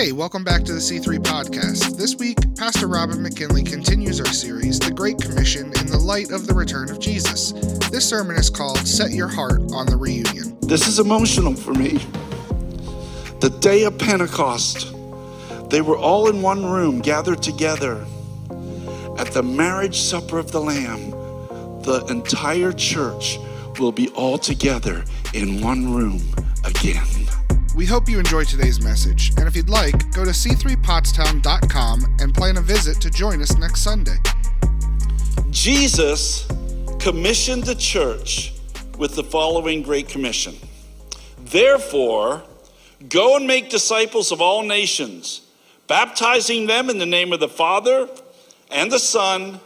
Hey, welcome back to the C3 podcast. This week, Pastor Robin McKinley continues our series, The Great Commission in the Light of the Return of Jesus. This sermon is called Set Your Heart on the Reunion. This is emotional for me. The day of Pentecost, they were all in one room, gathered together at the marriage supper of the Lamb. The entire church will be all together in one room again. We hope you enjoy today's message, and if you'd like, go to c3pottstown.com and plan a visit to join us next Sunday. Jesus commissioned the church with the following great commission Therefore, go and make disciples of all nations, baptizing them in the name of the Father and the Son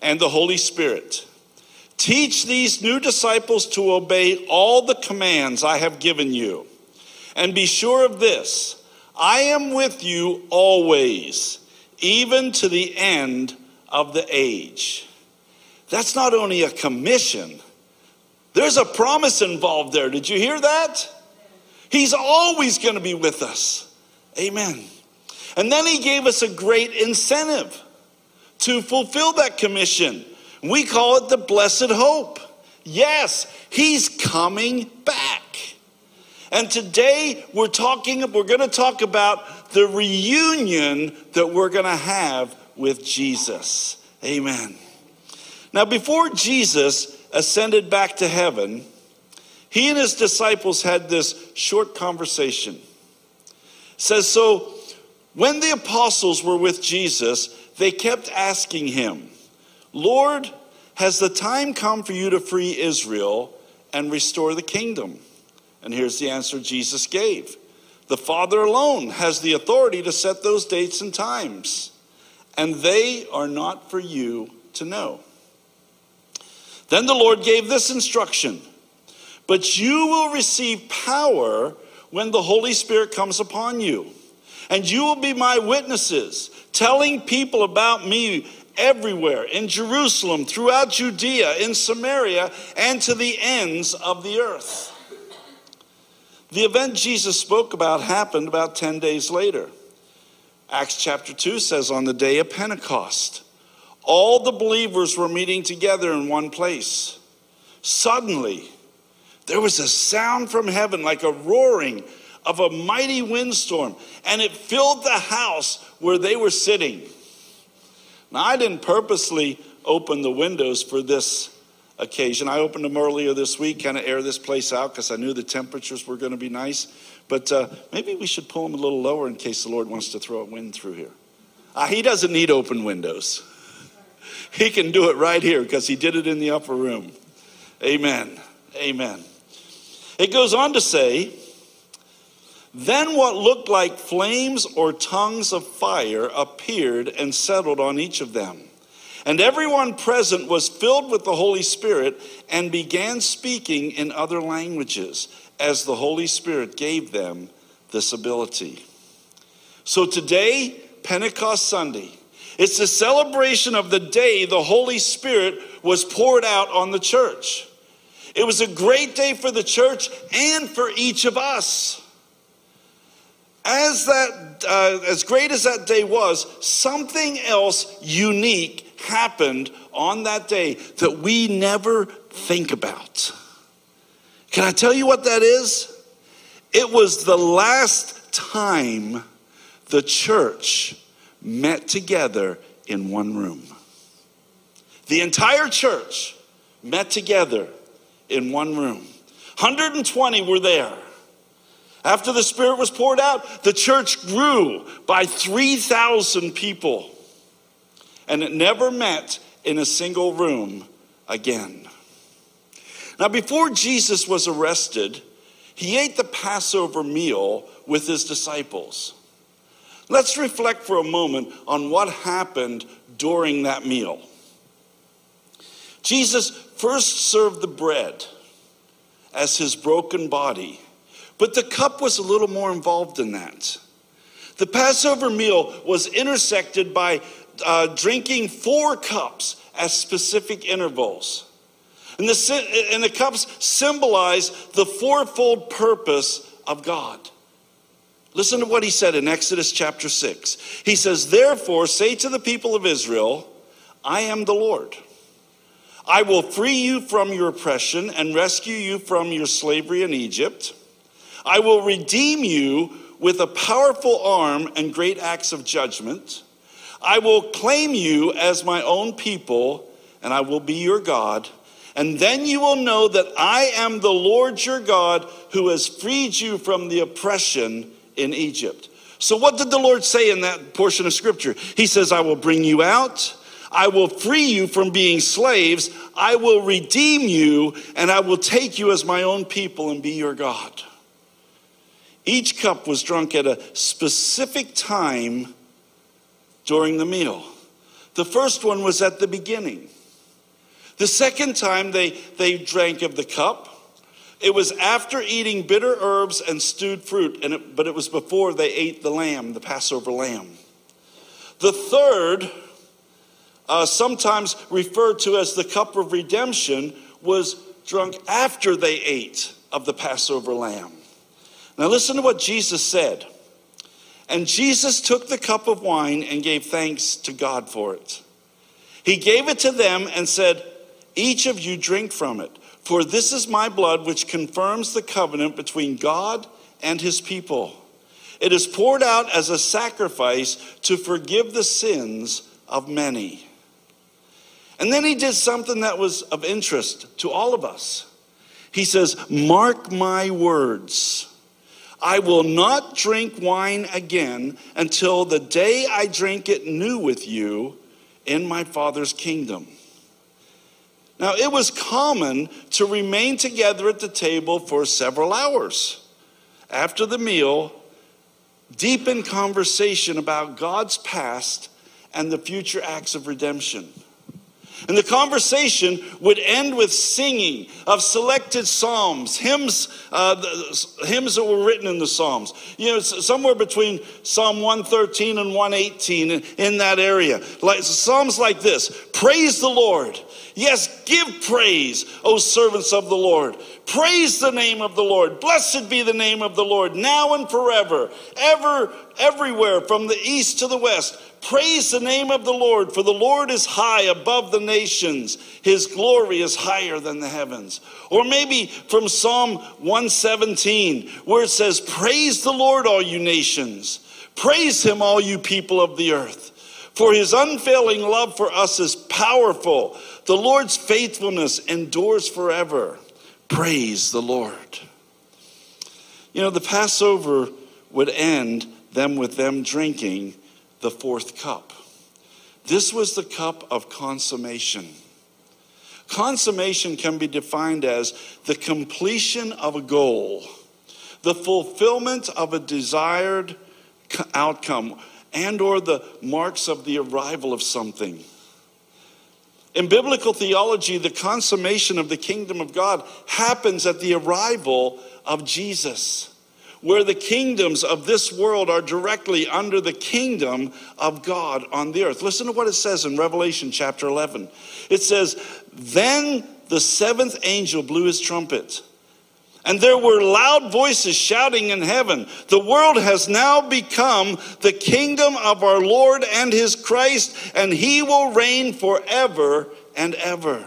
and the Holy Spirit. Teach these new disciples to obey all the commands I have given you. And be sure of this I am with you always, even to the end of the age. That's not only a commission, there's a promise involved there. Did you hear that? He's always going to be with us. Amen. And then he gave us a great incentive to fulfill that commission. We call it the blessed hope. Yes, he's coming back. And today we're talking, we're going to talk about the reunion that we're going to have with Jesus. Amen. Now, before Jesus ascended back to heaven, he and his disciples had this short conversation. It says so when the apostles were with Jesus, they kept asking him, Lord, has the time come for you to free Israel and restore the kingdom? And here's the answer Jesus gave The Father alone has the authority to set those dates and times, and they are not for you to know. Then the Lord gave this instruction But you will receive power when the Holy Spirit comes upon you, and you will be my witnesses, telling people about me everywhere in Jerusalem, throughout Judea, in Samaria, and to the ends of the earth. The event Jesus spoke about happened about 10 days later. Acts chapter 2 says, On the day of Pentecost, all the believers were meeting together in one place. Suddenly, there was a sound from heaven like a roaring of a mighty windstorm, and it filled the house where they were sitting. Now, I didn't purposely open the windows for this occasion. I opened them earlier this week, kind of air this place out because I knew the temperatures were going to be nice. But uh, maybe we should pull them a little lower in case the Lord wants to throw a wind through here. Uh, he doesn't need open windows. He can do it right here because he did it in the upper room. Amen. Amen. It goes on to say, then what looked like flames or tongues of fire appeared and settled on each of them. And everyone present was filled with the Holy Spirit and began speaking in other languages as the Holy Spirit gave them this ability. So today, Pentecost Sunday, it's a celebration of the day the Holy Spirit was poured out on the church. It was a great day for the church and for each of us. As that, uh, as great as that day was, something else unique happened on that day that we never think about. Can I tell you what that is? It was the last time the church met together in one room. The entire church met together in one room. 120 were there. After the Spirit was poured out, the church grew by 3,000 people and it never met in a single room again. Now, before Jesus was arrested, he ate the Passover meal with his disciples. Let's reflect for a moment on what happened during that meal. Jesus first served the bread as his broken body, but the cup was a little more involved in that. The Passover meal was intersected by uh, drinking four cups at specific intervals. And the, and the cups symbolize the fourfold purpose of God Listen to what he said in Exodus chapter 6. He says, Therefore, say to the people of Israel, I am the Lord. I will free you from your oppression and rescue you from your slavery in Egypt. I will redeem you with a powerful arm and great acts of judgment. I will claim you as my own people, and I will be your God. And then you will know that I am the Lord your God who has freed you from the oppression in Egypt. So, what did the Lord say in that portion of scripture? He says, I will bring you out. I will free you from being slaves. I will redeem you, and I will take you as my own people and be your God. Each cup was drunk at a specific time during the meal. The first one was at the beginning. The second time they, they drank of the cup, it was after eating bitter herbs and stewed fruit, and it, but it was before they ate the lamb, the Passover lamb. The third, uh, sometimes referred to as the cup of redemption, was drunk after they ate of the Passover lamb. Now, listen to what Jesus said. And Jesus took the cup of wine and gave thanks to God for it. He gave it to them and said, Each of you drink from it, for this is my blood which confirms the covenant between God and his people. It is poured out as a sacrifice to forgive the sins of many. And then he did something that was of interest to all of us. He says, Mark my words. I will not drink wine again until the day I drink it new with you in my Father's kingdom. Now, it was common to remain together at the table for several hours after the meal, deep in conversation about God's past and the future acts of redemption. And the conversation would end with singing of selected psalms, hymns, uh, the, hymns that were written in the psalms. You know, somewhere between Psalm 113 and 118 in, in that area. Like psalms like this: Praise the Lord. Yes, give praise, O servants of the Lord. Praise the name of the Lord. Blessed be the name of the Lord, now and forever, ever, everywhere, from the east to the west. Praise the name of the Lord, for the Lord is high above the nations. His glory is higher than the heavens. Or maybe from Psalm 117, where it says, Praise the Lord, all you nations. Praise him, all you people of the earth. For his unfailing love for us is powerful. The Lord's faithfulness endures forever. Praise the Lord. You know, the Passover would end them with them drinking the fourth cup. This was the cup of consummation. Consummation can be defined as the completion of a goal, the fulfillment of a desired outcome, and or the marks of the arrival of something. In biblical theology, the consummation of the kingdom of God happens at the arrival of Jesus where the kingdoms of this world are directly under the kingdom of God on the earth. Listen to what it says in Revelation chapter 11. It says, Then the seventh angel blew his trumpet. And there were loud voices shouting in heaven, The world has now become the kingdom of our Lord and his Christ, and he will reign forever and ever.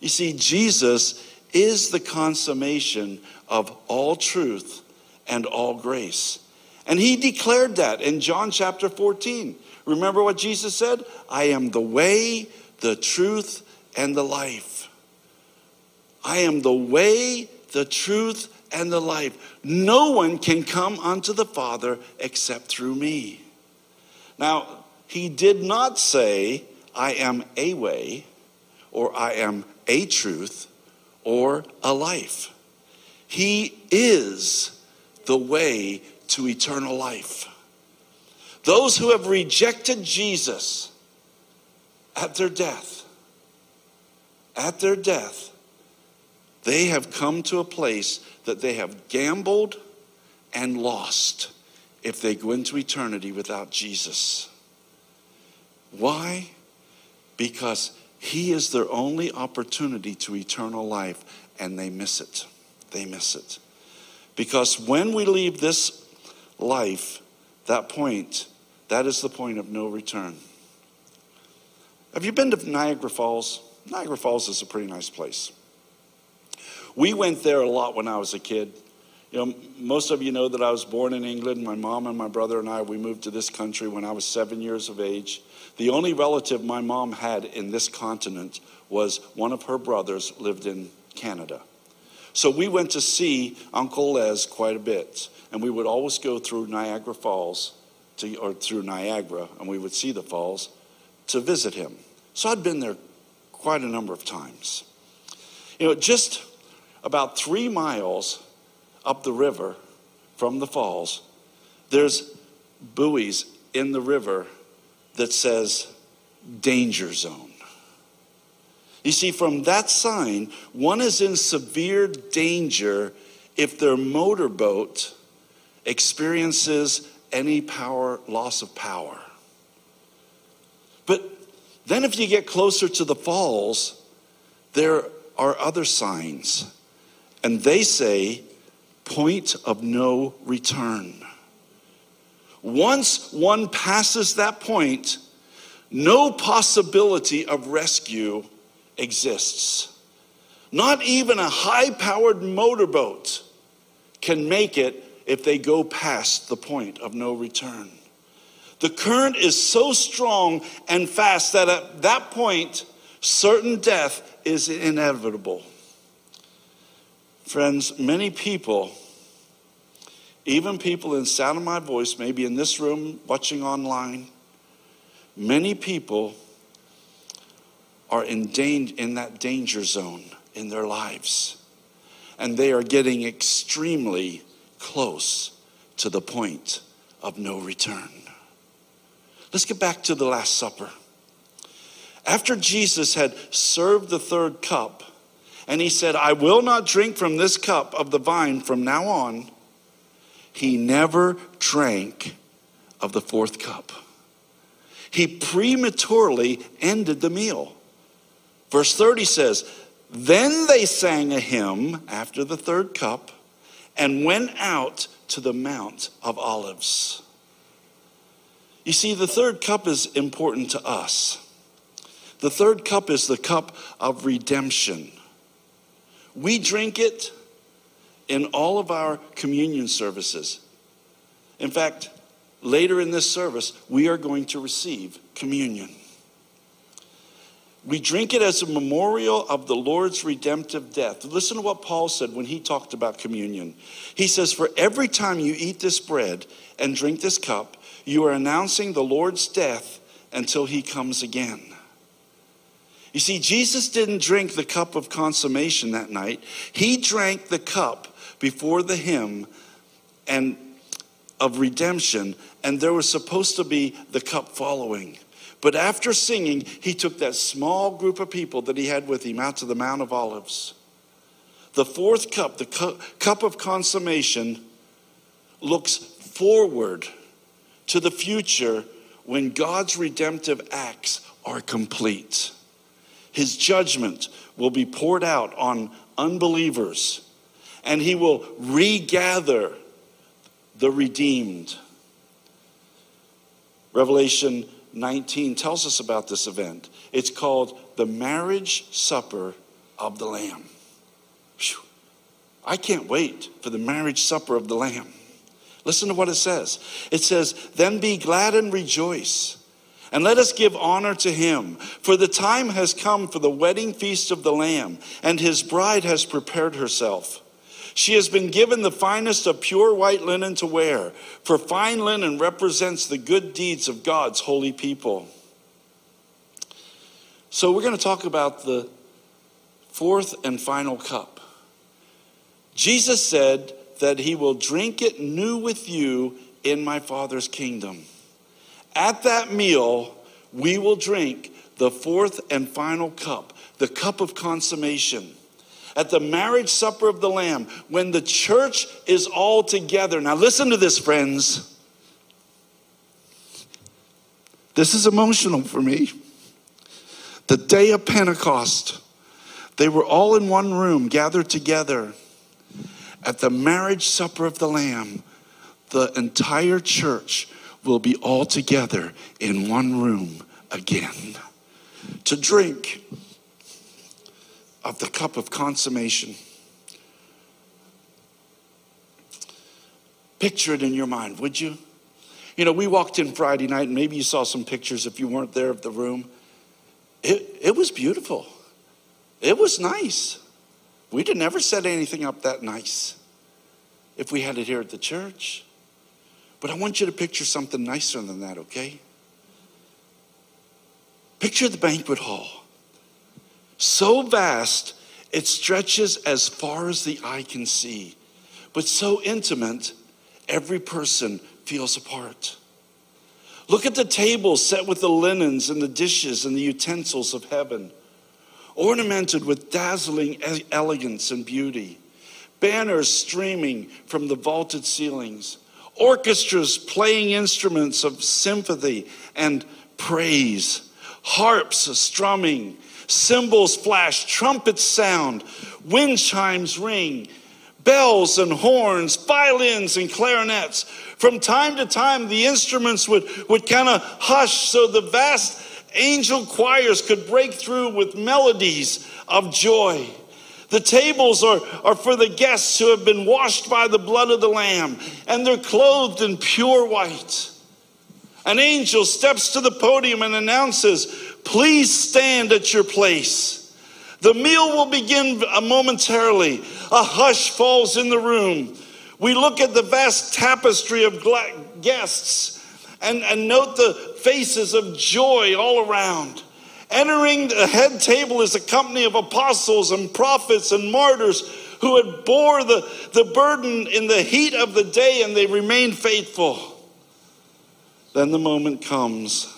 You see, Jesus is the consummation of all truth and all grace. And he declared that in John chapter 14. Remember what Jesus said? I am the way, the truth, and the life. I am the way, the truth, and the life. No one can come unto the Father except through me. Now, he did not say, I am a way, or I am a truth, or a life. He is the way to eternal life. Those who have rejected Jesus at their death, at their death, they have come to a place that they have gambled and lost if they go into eternity without Jesus. Why? Because He is their only opportunity to eternal life, and they miss it. They miss it. Because when we leave this life, that point, that is the point of no return. Have you been to Niagara Falls? Niagara Falls is a pretty nice place. We went there a lot when I was a kid. You know, most of you know that I was born in England. My mom and my brother and I, we moved to this country when I was seven years of age. The only relative my mom had in this continent was one of her brothers lived in Canada. So we went to see Uncle Les quite a bit, and we would always go through Niagara Falls, to, or through Niagara, and we would see the falls to visit him. So I'd been there quite a number of times. You know, just about three miles up the river from the falls, there's buoys in the river that says danger zone. You see, from that sign, one is in severe danger if their motorboat experiences any power, loss of power. But then, if you get closer to the falls, there are other signs, and they say, point of no return. Once one passes that point, no possibility of rescue exists. Not even a high powered motorboat can make it if they go past the point of no return. The current is so strong and fast that at that point, certain death is inevitable. Friends, many people, even people in sound of my voice, maybe in this room, watching online, many people are in, danger, in that danger zone in their lives. And they are getting extremely close to the point of no return. Let's get back to the Last Supper. After Jesus had served the third cup, and he said, I will not drink from this cup of the vine from now on, he never drank of the fourth cup. He prematurely ended the meal. Verse 30 says, Then they sang a hymn after the third cup and went out to the Mount of Olives. You see, the third cup is important to us. The third cup is the cup of redemption. We drink it in all of our communion services. In fact, later in this service, we are going to receive communion. We drink it as a memorial of the Lord's redemptive death. Listen to what Paul said when he talked about communion. He says, For every time you eat this bread and drink this cup, you are announcing the Lord's death until he comes again. You see, Jesus didn't drink the cup of consummation that night, he drank the cup before the hymn and of redemption, and there was supposed to be the cup following. But after singing, he took that small group of people that he had with him out to the Mount of Olives. The fourth cup, the cu- cup of consummation, looks forward to the future when God's redemptive acts are complete. His judgment will be poured out on unbelievers, and he will regather the redeemed. Revelation 19 tells us about this event. It's called the marriage supper of the Lamb. Whew. I can't wait for the marriage supper of the Lamb. Listen to what it says. It says, Then be glad and rejoice, and let us give honor to him. For the time has come for the wedding feast of the Lamb, and his bride has prepared herself. She has been given the finest of pure white linen to wear, for fine linen represents the good deeds of God's holy people. So, we're going to talk about the fourth and final cup. Jesus said that he will drink it new with you in my Father's kingdom. At that meal, we will drink the fourth and final cup, the cup of consummation at the marriage supper of the Lamb, when the church is all together. Now, listen to this, friends. This is emotional for me. The day of Pentecost, they were all in one room, gathered together at the marriage supper of the Lamb. the entire church will be all together in one room again to drink of the cup of consummation. Picture it in your mind, would you? You know, we walked in Friday night, and maybe you saw some pictures if you weren't there of the room. It, it was beautiful. It was nice. We'd have never set anything up that nice if we had it here at the church. But I want you to picture something nicer than that, okay? Picture the banquet hall. So vast, it stretches as far as the eye can see, but so intimate, every person feels a part. Look at the tables set with the linens and the dishes and the utensils of heaven, ornamented with dazzling elegance and beauty, banners streaming from the vaulted ceilings, orchestras playing instruments of sympathy and praise, harps strumming, cymbals flash, trumpets sound, wind chimes ring, bells and horns, violins and clarinets. From time to time, the instruments would, would kind of hush so the vast angel choirs could break through with melodies of joy. The tables are, are for the guests who have been washed by the blood of the Lamb, and they're clothed in pure white. An angel steps to the podium and announces, Please stand at your place. The meal will begin momentarily. A hush falls in the room. We look at the vast tapestry of guests and, and note the faces of joy all around. Entering the head table is a company of apostles and prophets and martyrs who had bore the, the burden in the heat of the day and they remained faithful. Then the moment comes.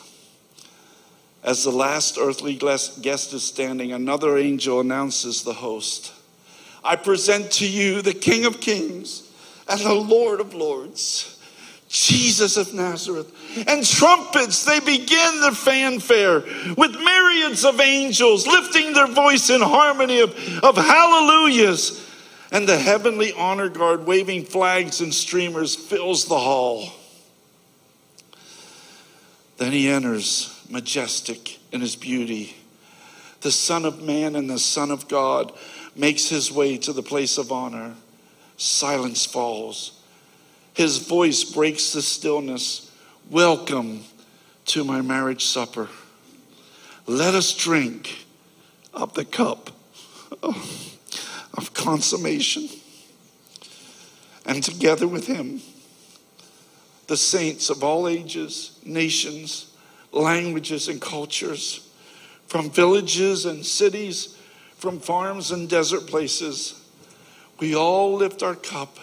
As the last earthly guest is standing, another angel announces the host. I present to you the King of Kings and the Lord of Lords, Jesus of Nazareth. And trumpets, they begin the fanfare with myriads of angels lifting their voice in harmony of, of hallelujahs. And the heavenly honor guard waving flags and streamers fills the hall. Then he enters, majestic in his beauty. The Son of Man and the Son of God makes his way to the place of honor. Silence falls. His voice breaks the stillness. Welcome to my marriage supper. Let us drink of the cup of consummation. And together with him, the saints of all ages, nations, languages, and cultures, from villages and cities, from farms and desert places. We all lift our cup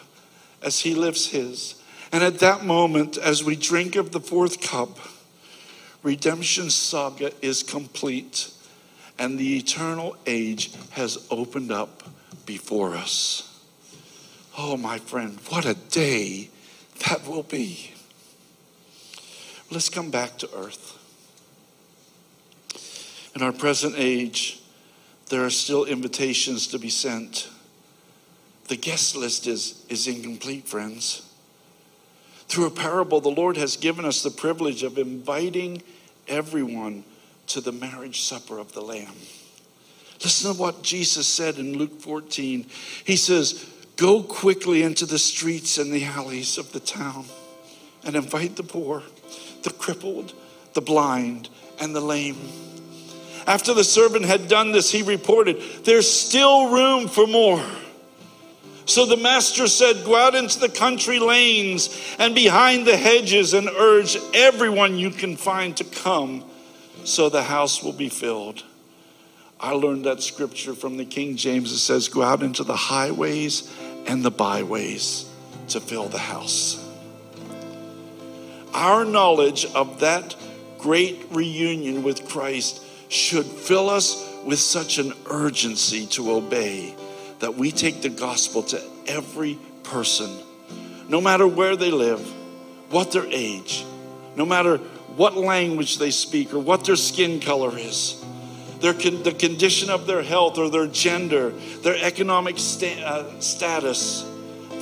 as he lifts his. And at that moment, as we drink of the fourth cup, redemption's saga is complete and the eternal age has opened up before us. Oh, my friend, what a day that will be. Let's come back to earth. In our present age, there are still invitations to be sent. The guest list is, is incomplete, friends. Through a parable, the Lord has given us the privilege of inviting everyone to the marriage supper of the Lamb. Listen to what Jesus said in Luke 14. He says, Go quickly into the streets and the alleys of the town and invite the poor the crippled, the blind, and the lame. After the servant had done this, he reported, There's still room for more. So the master said, Go out into the country lanes and behind the hedges and urge everyone you can find to come so the house will be filled. I learned that scripture from the King James. It says, Go out into the highways and the byways to fill the house. Our knowledge of that great reunion with Christ should fill us with such an urgency to obey that we take the gospel to every person, no matter where they live, what their age, no matter what language they speak or what their skin color is, their con- the condition of their health or their gender, their economic sta- uh, status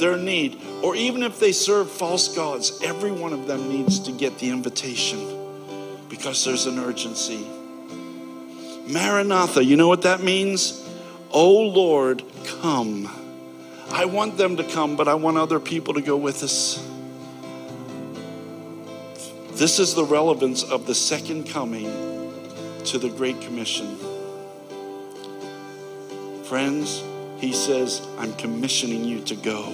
their need, or even if they serve false gods, every one of them needs to get the invitation because there's an urgency. Maranatha, you know what that means? Oh Lord, come. I want them to come, but I want other people to go with us. This is the relevance of the second coming to the Great Commission. Friends, he says, I'm commissioning you to go.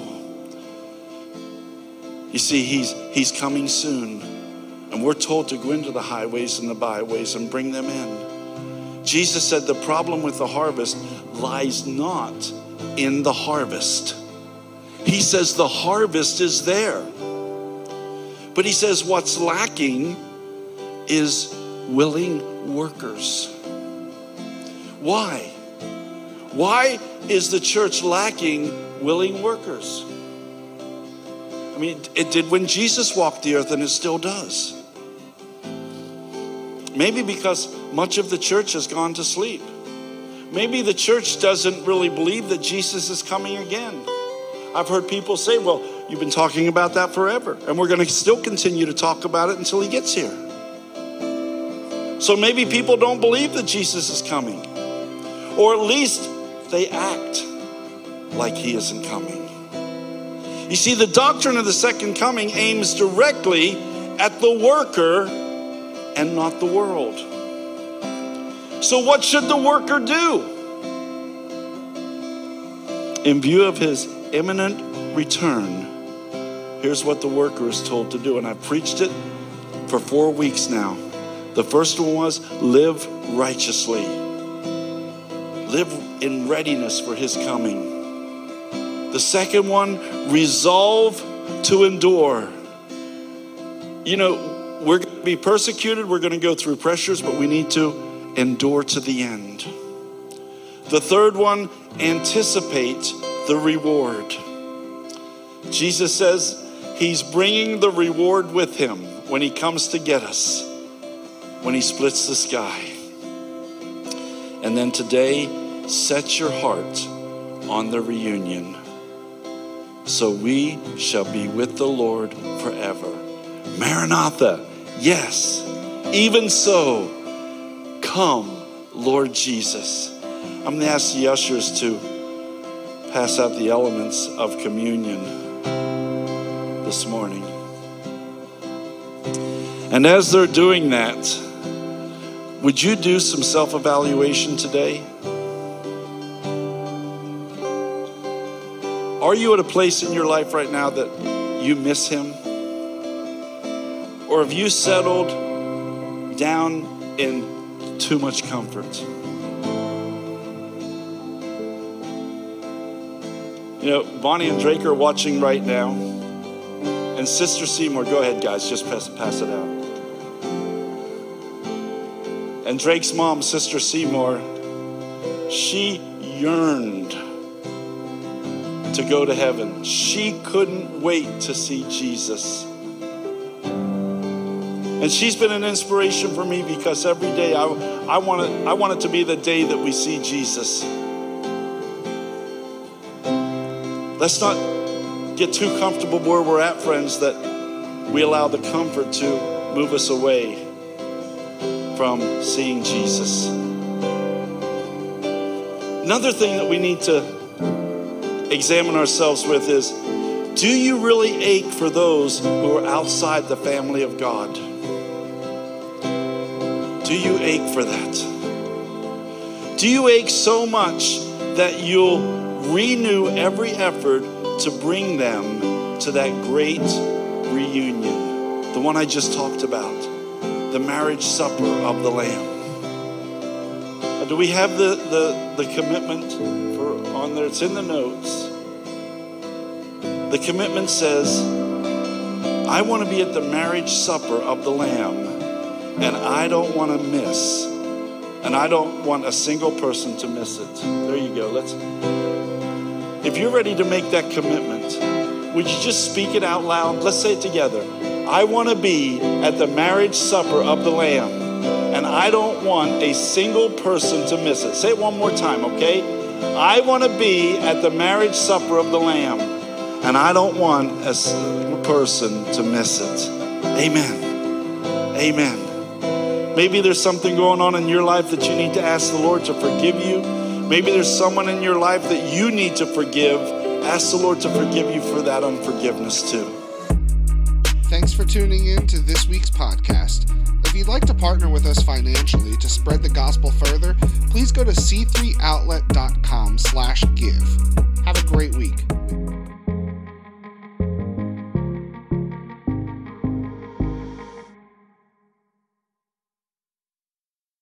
You see, he's, he's coming soon, and we're told to go into the highways and the byways and bring them in. Jesus said the problem with the harvest lies not in the harvest. He says the harvest is there. But he says what's lacking is willing workers. Why? Why is the church lacking willing workers? I mean, it did when Jesus walked the earth, and it still does. Maybe because much of the church has gone to sleep. Maybe the church doesn't really believe that Jesus is coming again. I've heard people say, well, you've been talking about that forever, and we're going to still continue to talk about it until he gets here. So maybe people don't believe that Jesus is coming, or at least they act like he isn't coming. You see, the doctrine of the second coming aims directly at the worker and not the world. So, what should the worker do? In view of his imminent return, here's what the worker is told to do. And I've preached it for four weeks now. The first one was live righteously, live in readiness for his coming. The second one, resolve to endure. You know, we're going to be persecuted, we're going to go through pressures, but we need to endure to the end. The third one, anticipate the reward. Jesus says he's bringing the reward with him when he comes to get us, when he splits the sky. And then today, set your heart on the reunion. So we shall be with the Lord forever. Maranatha, yes, even so, come, Lord Jesus. I'm going to ask the ushers to pass out the elements of communion this morning. And as they're doing that, would you do some self evaluation today? Are you at a place in your life right now that you miss Him? Or have you settled down in too much comfort? You know, Bonnie and Drake are watching right now. And Sister Seymour, go ahead, guys, just pass, pass it out. And Drake's mom, Sister Seymour, she yearned to go to heaven. She couldn't wait to see Jesus. And she's been an inspiration for me because every day I, I, want it, I want it to be the day that we see Jesus. Let's not get too comfortable where we're at, friends, that we allow the comfort to move us away from seeing Jesus. Another thing that we need to examine ourselves with is do you really ache for those who are outside the family of God? Do you ache for that? Do you ache so much that you'll renew every effort to bring them to that great reunion, the one I just talked about, the marriage supper of the Lamb. Uh, do we have the, the, the commitment for on there? It's in the notes. The commitment says, I want to be at the marriage supper of the Lamb, and I don't want to miss, and I don't want a single person to miss it. There you go. Let's if you're ready to make that commitment, would you just speak it out loud? Let's say it together. I want to be at the marriage supper of the Lamb, and I don't want a single person to miss it. Say it one more time, okay? I want to be at the marriage supper of the Lamb. And I don't want a single person to miss it. Amen. Amen. Maybe there's something going on in your life that you need to ask the Lord to forgive you. Maybe there's someone in your life that you need to forgive. Ask the Lord to forgive you for that unforgiveness too. Thanks for tuning in to this week's podcast. If you'd like to partner with us financially to spread the gospel further, please go to c3outlet.com slash give.